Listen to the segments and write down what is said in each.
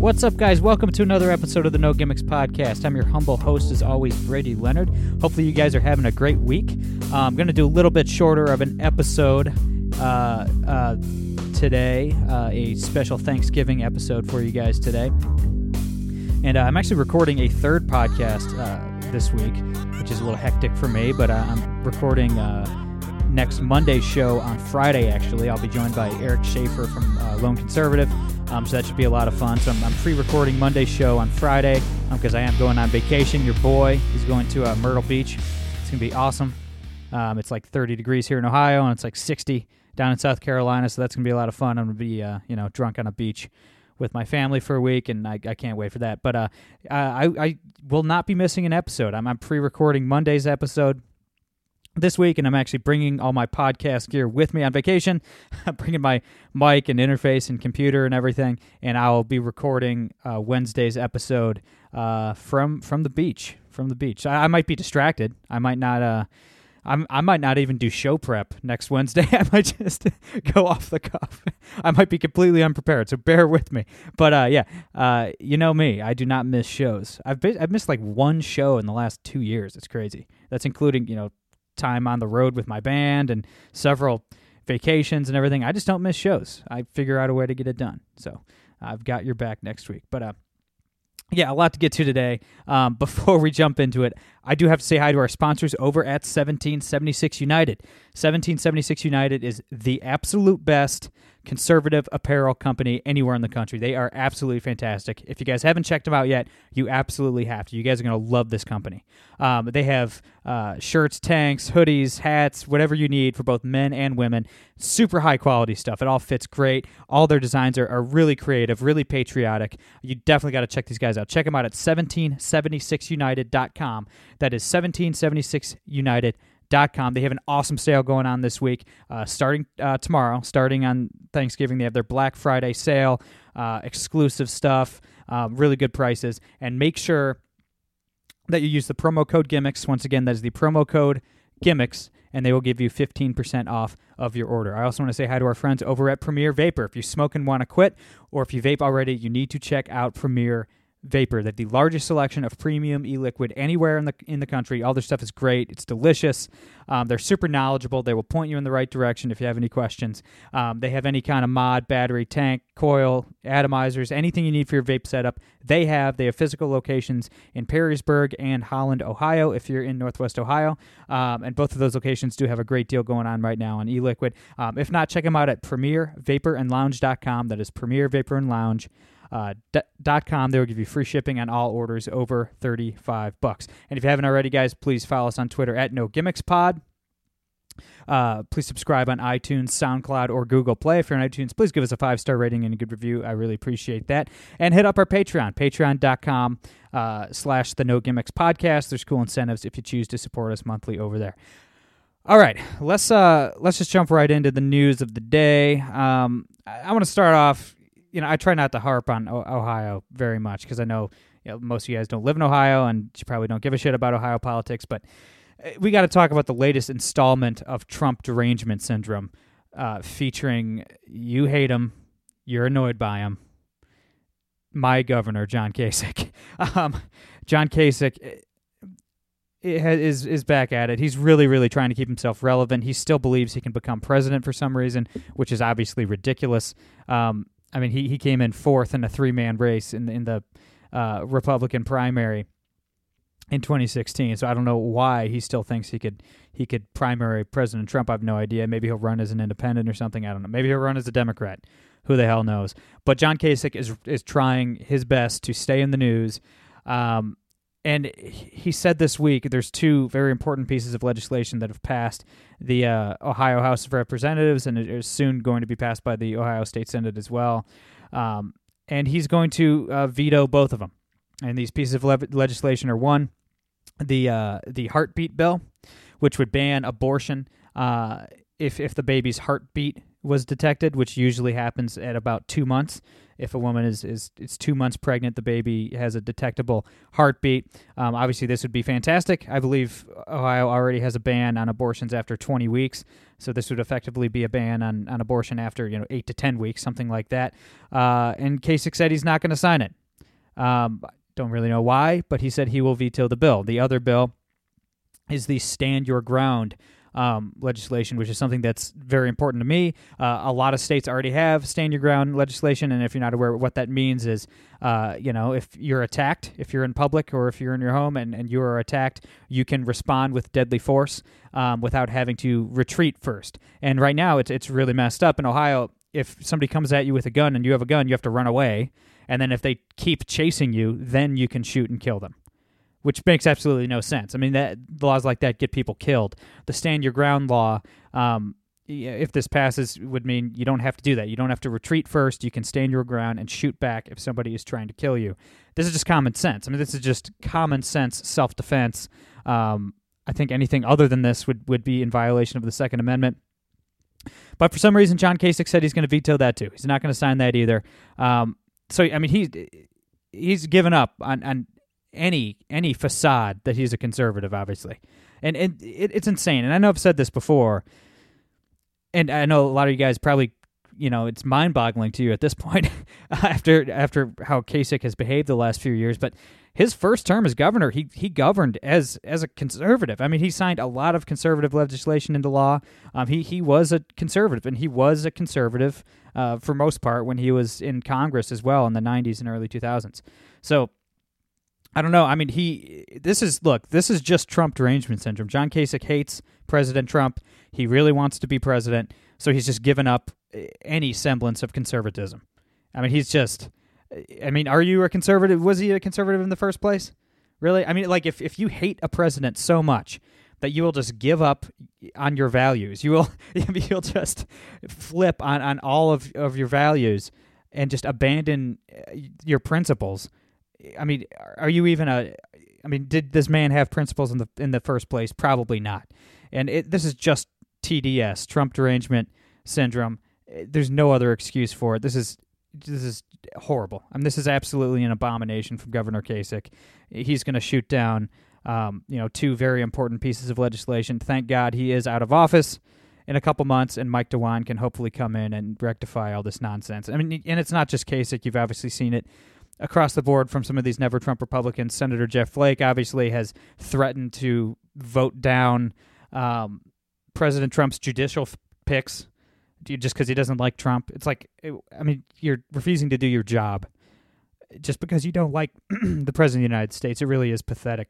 What's up, guys? Welcome to another episode of the No Gimmicks Podcast. I'm your humble host, as always, Brady Leonard. Hopefully, you guys are having a great week. Uh, I'm going to do a little bit shorter of an episode uh, uh, today, uh, a special Thanksgiving episode for you guys today. And uh, I'm actually recording a third podcast uh, this week, which is a little hectic for me, but I'm recording next Monday's show on Friday, actually. I'll be joined by Eric Schaefer from Lone Conservative. Um, so that should be a lot of fun. So I'm, I'm pre-recording Monday's show on Friday because I am going on vacation. Your boy is going to uh, Myrtle Beach. It's gonna be awesome. Um, it's like 30 degrees here in Ohio, and it's like 60 down in South Carolina. So that's gonna be a lot of fun. I'm gonna be, uh, you know, drunk on a beach with my family for a week, and I, I can't wait for that. But uh, I, I will not be missing an episode. I'm, I'm pre-recording Monday's episode this week, and I'm actually bringing all my podcast gear with me on vacation. I'm bringing my mic and interface and computer and everything, and I'll be recording uh, Wednesday's episode uh, from from the beach. From the beach, I, I might be distracted. I might not. Uh, I'm, I might not even do show prep next Wednesday. I might just go off the cuff. I might be completely unprepared, so bear with me. But uh, yeah, uh, you know me. I do not miss shows. I've been, I've missed like one show in the last two years. It's crazy. That's including you know time on the road with my band and several vacations and everything. I just don't miss shows. I figure out a way to get it done. So I've got your back next week. But uh, yeah, a lot to get to today. Um, before we jump into it, I do have to say hi to our sponsors over at 1776 United. 1776 United is the absolute best conservative apparel company anywhere in the country. They are absolutely fantastic. If you guys haven't checked them out yet, you absolutely have to. You guys are going to love this company. Um, they have uh, shirts, tanks, hoodies, hats, whatever you need for both men and women. Super high quality stuff. It all fits great. All their designs are, are really creative, really patriotic. You definitely got to check these guys out. Check them out at 1776united.com. That is 1776united.com. They have an awesome sale going on this week, uh, starting uh, tomorrow, starting on Thanksgiving. They have their Black Friday sale, uh, exclusive stuff, uh, really good prices. And make sure that you use the promo code gimmicks. Once again, that is the promo code gimmicks, and they will give you 15% off of your order. I also want to say hi to our friends over at Premier Vapor. If you smoke and want to quit, or if you vape already, you need to check out Premier Vapor. They're the largest selection of premium e-liquid anywhere in the in the country. All their stuff is great. It's delicious. Um, they're super knowledgeable. They will point you in the right direction if you have any questions. Um, they have any kind of mod, battery, tank, coil, atomizers, anything you need for your vape setup. They have. They have physical locations in Perrysburg and Holland, Ohio. If you're in Northwest Ohio, um, and both of those locations do have a great deal going on right now on e-liquid. Um, if not, check them out at PremierVaporAndLounge.com. That is Premier Vapor and Lounge uh, dot com. They will give you free shipping on all orders over 35 bucks. And if you haven't already, guys, please follow us on Twitter at No Gimmicks Pod. Uh, please subscribe on iTunes, SoundCloud, or Google Play. If you're on iTunes, please give us a five star rating and a good review. I really appreciate that. And hit up our Patreon, patreon.com uh, slash the No Gimmicks Podcast. There's cool incentives if you choose to support us monthly over there. All right, let's uh let's just jump right into the news of the day. Um, I, I want to start off. You know, I try not to harp on o- Ohio very much because I know, you know most of you guys don't live in Ohio and you probably don't give a shit about Ohio politics. But uh, we got to talk about the latest installment of Trump derangement syndrome, uh, featuring you hate him, you're annoyed by him. My governor, John Kasich. Um, John Kasich it ha- is is back at it. He's really, really trying to keep himself relevant. He still believes he can become president for some reason, which is obviously ridiculous. Um, I mean, he, he came in fourth in a three man race in in the uh, Republican primary in 2016. So I don't know why he still thinks he could he could primary President Trump. I have no idea. Maybe he'll run as an independent or something. I don't know. Maybe he'll run as a Democrat. Who the hell knows? But John Kasich is is trying his best to stay in the news. Um, and he said this week there's two very important pieces of legislation that have passed the uh, Ohio House of Representatives, and it is soon going to be passed by the Ohio State Senate as well. Um, and he's going to uh, veto both of them. and these pieces of le- legislation are one, the uh, the heartbeat bill, which would ban abortion uh, if if the baby's heartbeat was detected, which usually happens at about two months. If a woman is is it's two months pregnant, the baby has a detectable heartbeat. Um, obviously, this would be fantastic. I believe Ohio already has a ban on abortions after 20 weeks, so this would effectively be a ban on, on abortion after you know eight to 10 weeks, something like that. Uh, and Kasich said he's not going to sign it. Um, don't really know why, but he said he will veto the bill. The other bill is the Stand Your Ground um, legislation, which is something that's very important to me. Uh, a lot of states already have stand your ground legislation, and if you're not aware, what that means is, uh, you know, if you're attacked, if you're in public or if you're in your home and, and you are attacked, you can respond with deadly force um, without having to retreat first. And right now, it's it's really messed up in Ohio. If somebody comes at you with a gun and you have a gun, you have to run away. And then if they keep chasing you, then you can shoot and kill them which makes absolutely no sense. I mean, that laws like that get people killed. The stand your ground law, um, if this passes, would mean you don't have to do that. You don't have to retreat first. You can stand your ground and shoot back if somebody is trying to kill you. This is just common sense. I mean, this is just common sense self defense. Um, I think anything other than this would, would be in violation of the Second Amendment. But for some reason, John Kasich said he's going to veto that too. He's not going to sign that either. Um, so I mean, he's he's given up on, on any any facade that he's a conservative, obviously, and it, it, it's insane. And I know I've said this before, and I know a lot of you guys probably, you know, it's mind boggling to you at this point after after how Kasich has behaved the last few years. But his first term as governor, he he governed as as a conservative. I mean, he signed a lot of conservative legislation into law. Um, he he was a conservative, and he was a conservative uh, for most part when he was in Congress as well in the '90s and early 2000s. So I don't know. I mean, he. This is look. This is just Trump derangement syndrome. John Kasich hates President Trump. He really wants to be president, so he's just given up eh, any semblance of conservatism. I mean, he's just. Eh, I mean, are you a conservative? Was he a conservative in the first place? Really? I mean, like if if you hate a president so much that you will just give up on your values, you will you'll just flip on on all of of your values and just abandon eh, your principles I mean, are you even a? I mean, did this man have principles in the in the first place? Probably not. And it, this is just TDS, Trump derangement syndrome. There's no other excuse for it. This is this is horrible. I mean, this is absolutely an abomination from Governor Kasich. He's going to shoot down, um, you know, two very important pieces of legislation. Thank God he is out of office in a couple months, and Mike DeWine can hopefully come in and rectify all this nonsense. I mean, and it's not just Kasich. You've obviously seen it across the board from some of these never Trump Republicans. Senator Jeff Flake obviously has threatened to vote down um, President Trump's judicial f- picks just because he doesn't like Trump. It's like, I mean, you're refusing to do your job just because you don't like the President of the United States. It really is pathetic.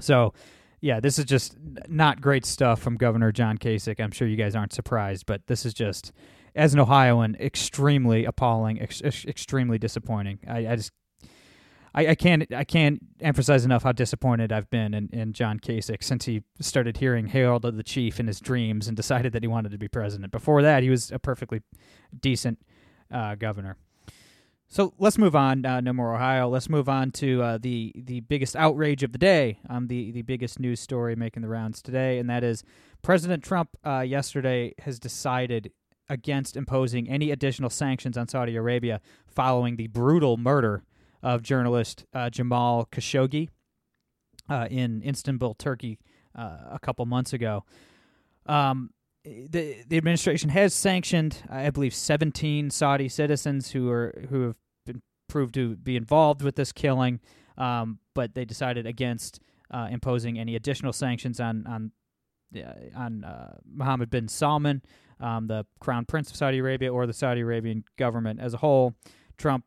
So, yeah, this is just not great stuff from Governor John Kasich. I'm sure you guys aren't surprised, but this is just as an Ohioan, extremely appalling, ex- extremely disappointing. I, I just I, I, can't I can't emphasize enough how disappointed I've been in, in John Kasich since he started hearing Hail to the Chief in his dreams and decided that he wanted to be president. Before that, he was a perfectly decent uh, governor. So let's move on. Uh, no more Ohio. Let's move on to uh, the the biggest outrage of the day. Um, the the biggest news story making the rounds today, and that is President Trump uh, yesterday has decided against imposing any additional sanctions on Saudi Arabia following the brutal murder of journalist uh, Jamal Khashoggi uh, in Istanbul, Turkey, uh, a couple months ago. Um, the the administration has sanctioned, I believe, 17 Saudi citizens who are who have been proved to be involved with this killing, um, but they decided against uh, imposing any additional sanctions on on on uh, Mohammed bin Salman, um, the Crown Prince of Saudi Arabia or the Saudi Arabian government as a whole. Trump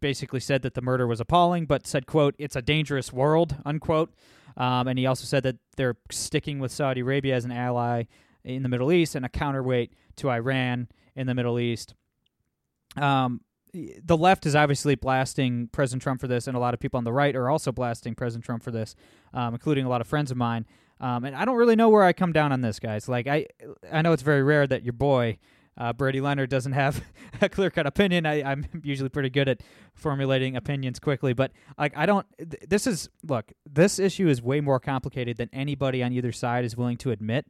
basically said that the murder was appalling, but said, "quote It's a dangerous world," unquote. Um, and he also said that they're sticking with Saudi Arabia as an ally in the Middle East and a counterweight to Iran in the Middle East. Um, the left is obviously blasting President Trump for this, and a lot of people on the right are also blasting President Trump for this, um, including a lot of friends of mine. Um, and I don't really know where I come down on this, guys. Like I, I know it's very rare that your boy Uh, Brady Leonard doesn't have a clear cut opinion. I, I'm usually pretty good at formulating opinions quickly, but like I don't. Th- this is look. This issue is way more complicated than anybody on either side is willing to admit,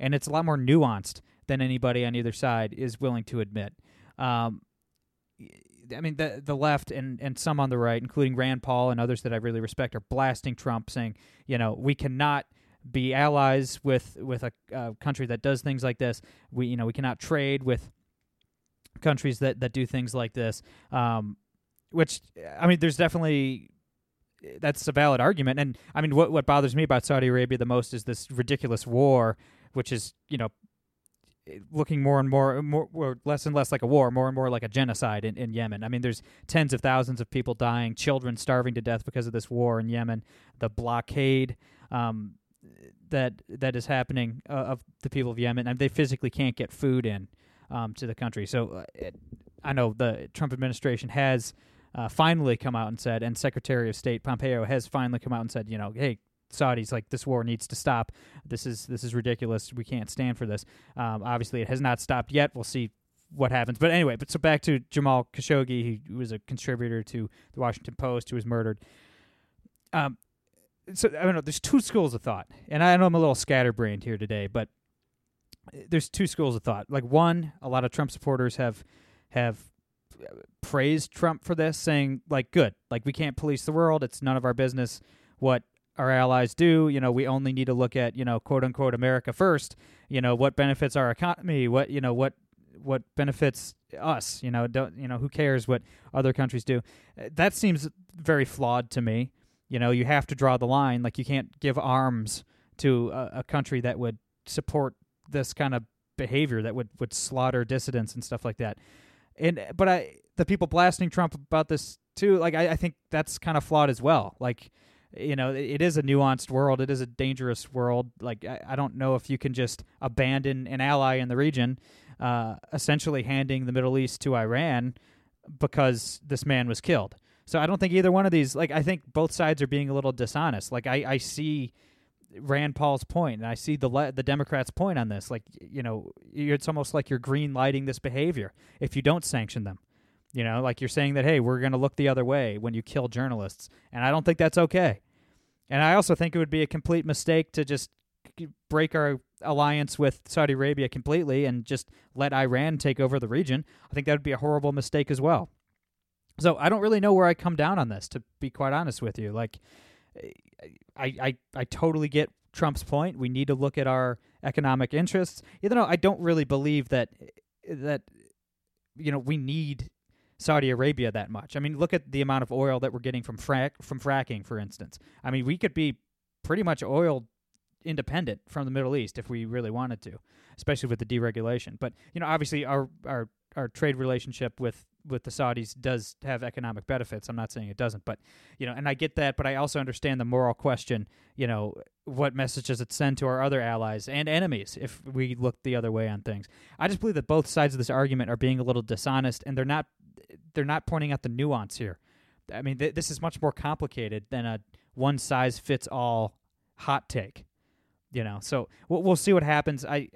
and it's a lot more nuanced than anybody on either side is willing to admit. Um, I mean, the the left and, and some on the right, including Rand Paul and others that I really respect, are blasting Trump, saying, you know, we cannot be allies with with a country that does things like this. We you know we cannot trade with countries that that do things like this. Um, which I mean, there's definitely that's a valid argument. And I mean, what what bothers me about Saudi Arabia the most is this ridiculous war, which is you know looking more and more, more or less and less like a war, more and more like a genocide in, in Yemen. I mean, there's tens of thousands of people dying, children starving to death because of this war in Yemen, the blockade um, that that is happening uh, of the people of Yemen, they physically can't get food in um, to the country. So uh, it, I know the Trump administration has. Uh, finally come out and said, and Secretary of State Pompeo has finally come out and said, you know, hey, Saudis like this war needs to stop. This is this is ridiculous. We can't stand for this. Um, obviously, it has not stopped yet. We'll see what happens. But anyway, but so back to Jamal Khashoggi, who was a contributor to the Washington Post, who was murdered. Um, so I don't know. There's two schools of thought, and I know I'm a little scatterbrained here today, but uh, there's two schools of thought. Like one, a lot of Trump supporters have have uh, praised Trump for this, saying like, "Good, like we can't police the world. It's none of our business what our allies do. You know, we only need to look at you know quote unquote America first. You know what benefits our economy. What you know what what benefits us. You know, don't you know who cares what other countries do? Uh, that seems very flawed to me. You know, you have to draw the line. Like you can't give arms to a, a country that would support this kind of behavior that would would slaughter dissidents and stuff like that. And but I the people blasting Trump about this too, like I, I think that's kind of flawed as well. Like you know it is a nuanced world it is a dangerous world like i, I don't know if you can just abandon an ally in the region uh, essentially handing the middle east to iran because this man was killed so i don't think either one of these like i think both sides are being a little dishonest like i, I see rand paul's point and i see the le- the democrats point on this like you know it's almost like you're green lighting this behavior if you don't sanction them you know, like you're saying that, hey, we're going to look the other way when you kill journalists. And I don't think that's okay. And I also think it would be a complete mistake to just break our alliance with Saudi Arabia completely and just let Iran take over the region. I think that would be a horrible mistake as well. So I don't really know where I come down on this, to be quite honest with you. Like, I, I, I totally get Trump's point. We need to look at our economic interests, even though I don't really believe that that you know we need Saudi Arabia that much. I mean, look at the amount of oil that we're getting from frac from fracking, for instance. I mean, we could be pretty much oil independent from the Middle East if we really wanted to, especially with the deregulation. But you know, obviously, our our our trade relationship with with the Saudis does have economic benefits. I'm not saying it doesn't, but you know, and I get that, but I also understand the moral question. You know, what message does it send to our other allies and enemies if we look the other way on things? I just believe that both sides of this argument are being a little dishonest, and they're not they're not pointing out the nuance here. I mean, th- this is much more complicated than a one size fits all hot take. You know, so we'll, we'll see what happens. I,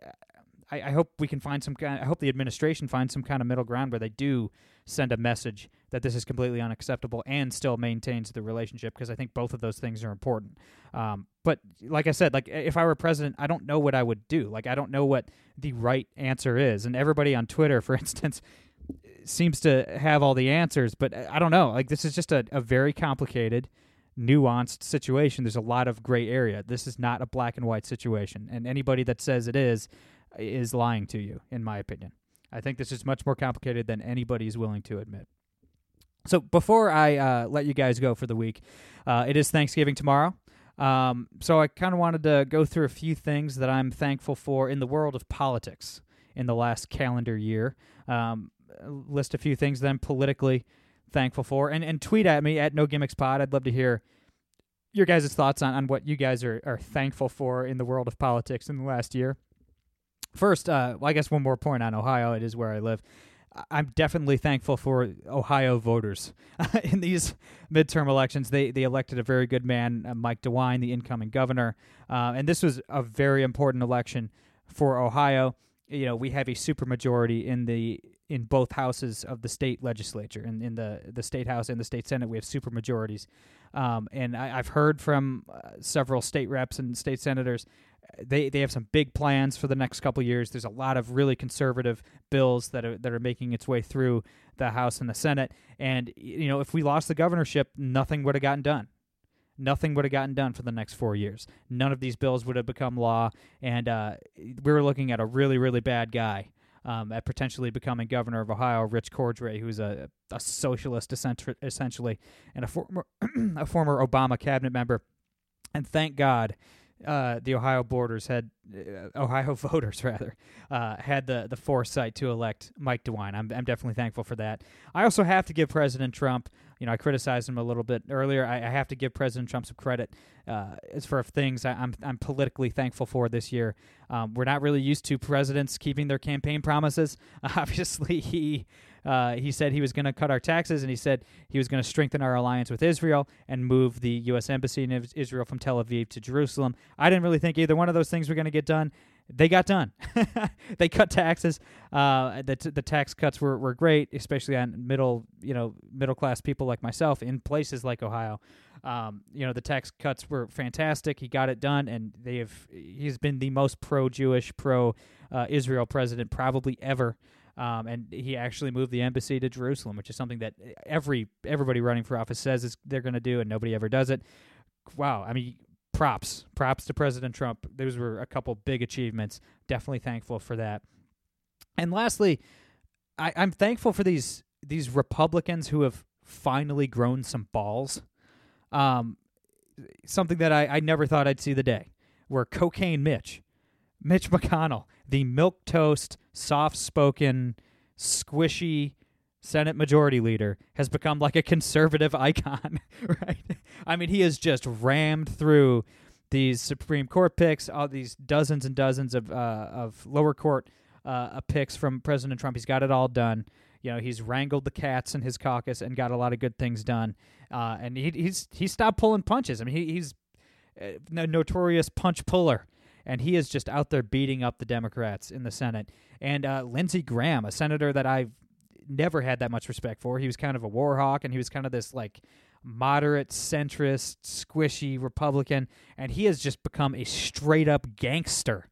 I, I hope we can find some kind. I hope the administration finds some kind of middle ground where they do send a message that this is completely unacceptable and still maintains the relationship because I think both of those things are important. Um, but like I said, like if I were president, I don't know what I would do. Like I don't know what the right answer is. And everybody on Twitter, for instance, seems to have all the answers, but I don't know. Like this is just a, a very complicated, nuanced situation. There's a lot of gray area. This is not a black and white situation, and anybody that says it is is lying to you, in my opinion. I think this is much more complicated than anybody is willing to admit. So before I uh, let you guys go for the week, uh, it is Thanksgiving tomorrow. Um, so I kind of wanted to go through a few things that I'm thankful for in the world of politics in the last calendar year. Um, list a few things then politically thankful for, and and tweet at me at No Gimmicks Pod. I'd love to hear your guys' thoughts on, on what you guys are, are thankful for in the world of politics in the last year. First, uh, well, I guess one more point on Ohio. It is where I live. I'm definitely thankful for Ohio voters in these midterm elections. They they elected a very good man, uh, Mike DeWine, the incoming governor, uh, and this was a very important election for Ohio. you know we have a supermajority in the in both houses of the state legislature in, in the the state house and the state senate we have supermajorities um, and I, have heard from uh, several state reps and state senators they they have some big plans for the next couple years there's a lot of really conservative bills that are that are making its way through the house and the senate and you know if we lost the governorship nothing would have gotten done nothing would have gotten done for the next four years. None of these bills would have become law, and uh, we were looking at a really, really bad guy um, at potentially becoming governor of Ohio, Rich Cordray, who's a, a socialist essentially, and a former a former Obama cabinet member. And thank God uh, the Ohio borders had uh, Ohio voters rather uh, had the the foresight to elect Mike DeWine. I'm I'm definitely thankful for that. I also have to give President Trump. You know, I criticized him a little bit earlier. I, I have to give President Trump some credit uh, as for things I, am I'm, I'm politically thankful for this year. Um, we're not really used to presidents keeping their campaign promises. Obviously, he uh, he said he was going to cut our taxes, and he said he was going to strengthen our alliance with Israel and move the U.S. embassy in Israel from Tel Aviv to Jerusalem. I didn't really think either one of those things were going to get done. They got done. they cut taxes. Uh, the t- the tax cuts were, were great, especially on middle you know middle class people like myself in places like Ohio. Um, you know the tax cuts were fantastic. He got it done, and they have. He's been the most pro Jewish, pro uh, Israel president probably ever. Um, and he actually moved the embassy to Jerusalem, which is something that every everybody running for office says is they're going to do, and nobody ever does it. Wow, I mean, props, props to President Trump. Those were a couple big achievements. Definitely thankful for that. And lastly, I, I'm thankful for these these Republicans who have finally grown some balls. Um, something that I, I never thought I'd see the day, where Cocaine Mitch, Mitch McConnell, the milk toast soft spoken, squishy Senate Majority Leader has become like a conservative icon, right? I mean, he has just rammed through these Supreme Court picks, all these dozens and dozens of uh, of lower court uh, picks from President Trump. He's got it all done. You know, he's wrangled the cats in his caucus and got a lot of good things done. Uh, and he, he's he stopped pulling punches. I mean, he, he's a notorious punch puller and he is just out there beating up the Democrats in the Senate. And uh, Lindsey Graham, a senator that I've never had that much respect for, he was kind of a war hawk, and he was kind of this like moderate, centrist, squishy Republican, and he has just become a straight up gangster.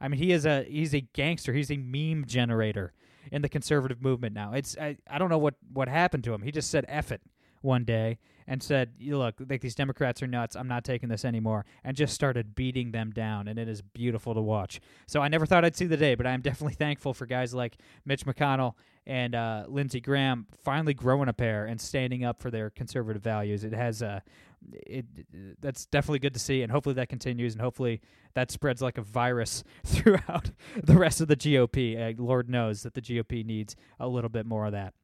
I mean, he is a he's a gangster. He's a meme generator in the conservative movement now. It's I, I don't know what what happened to him. He just said "eff it" one day and said, "Look, like these Democrats are nuts. I'm not taking this anymore," and just started beating them down, and it is beautiful to watch. So I never thought I'd see the day, but I am definitely thankful for guys like Mitch McConnell and uh, Lindsey Graham finally growing a pair and standing up for their conservative values. It has uh, it that's definitely good to see, and hopefully that continues, and hopefully that spreads like a virus throughout the rest of the GOP. Uh, Lord knows that the GOP needs a little bit more of that.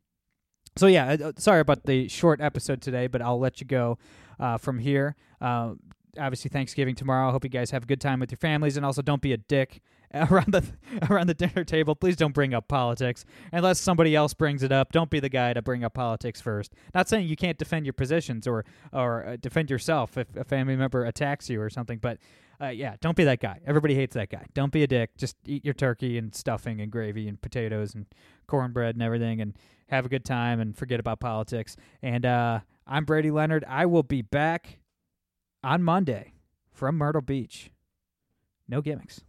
So yeah, uh, sorry about the short episode today, but I'll let you go uh, from here. Uh, obviously, Thanksgiving tomorrow. I hope you guys have a good time with your families, and also don't be a dick around the around the dinner table. Please don't bring up politics unless somebody else brings it up. Don't be the guy to bring up politics first. Not saying you can't defend your positions or or uh, defend yourself if a family member attacks you or something, but uh, yeah, don't be that guy. Everybody hates that guy. Don't be a dick. Just eat your turkey and stuffing and gravy and potatoes and cornbread and everything and have a good time and forget about politics. And uh, I'm Brady Leonard. I will be back on Monday from Myrtle Beach. No gimmicks.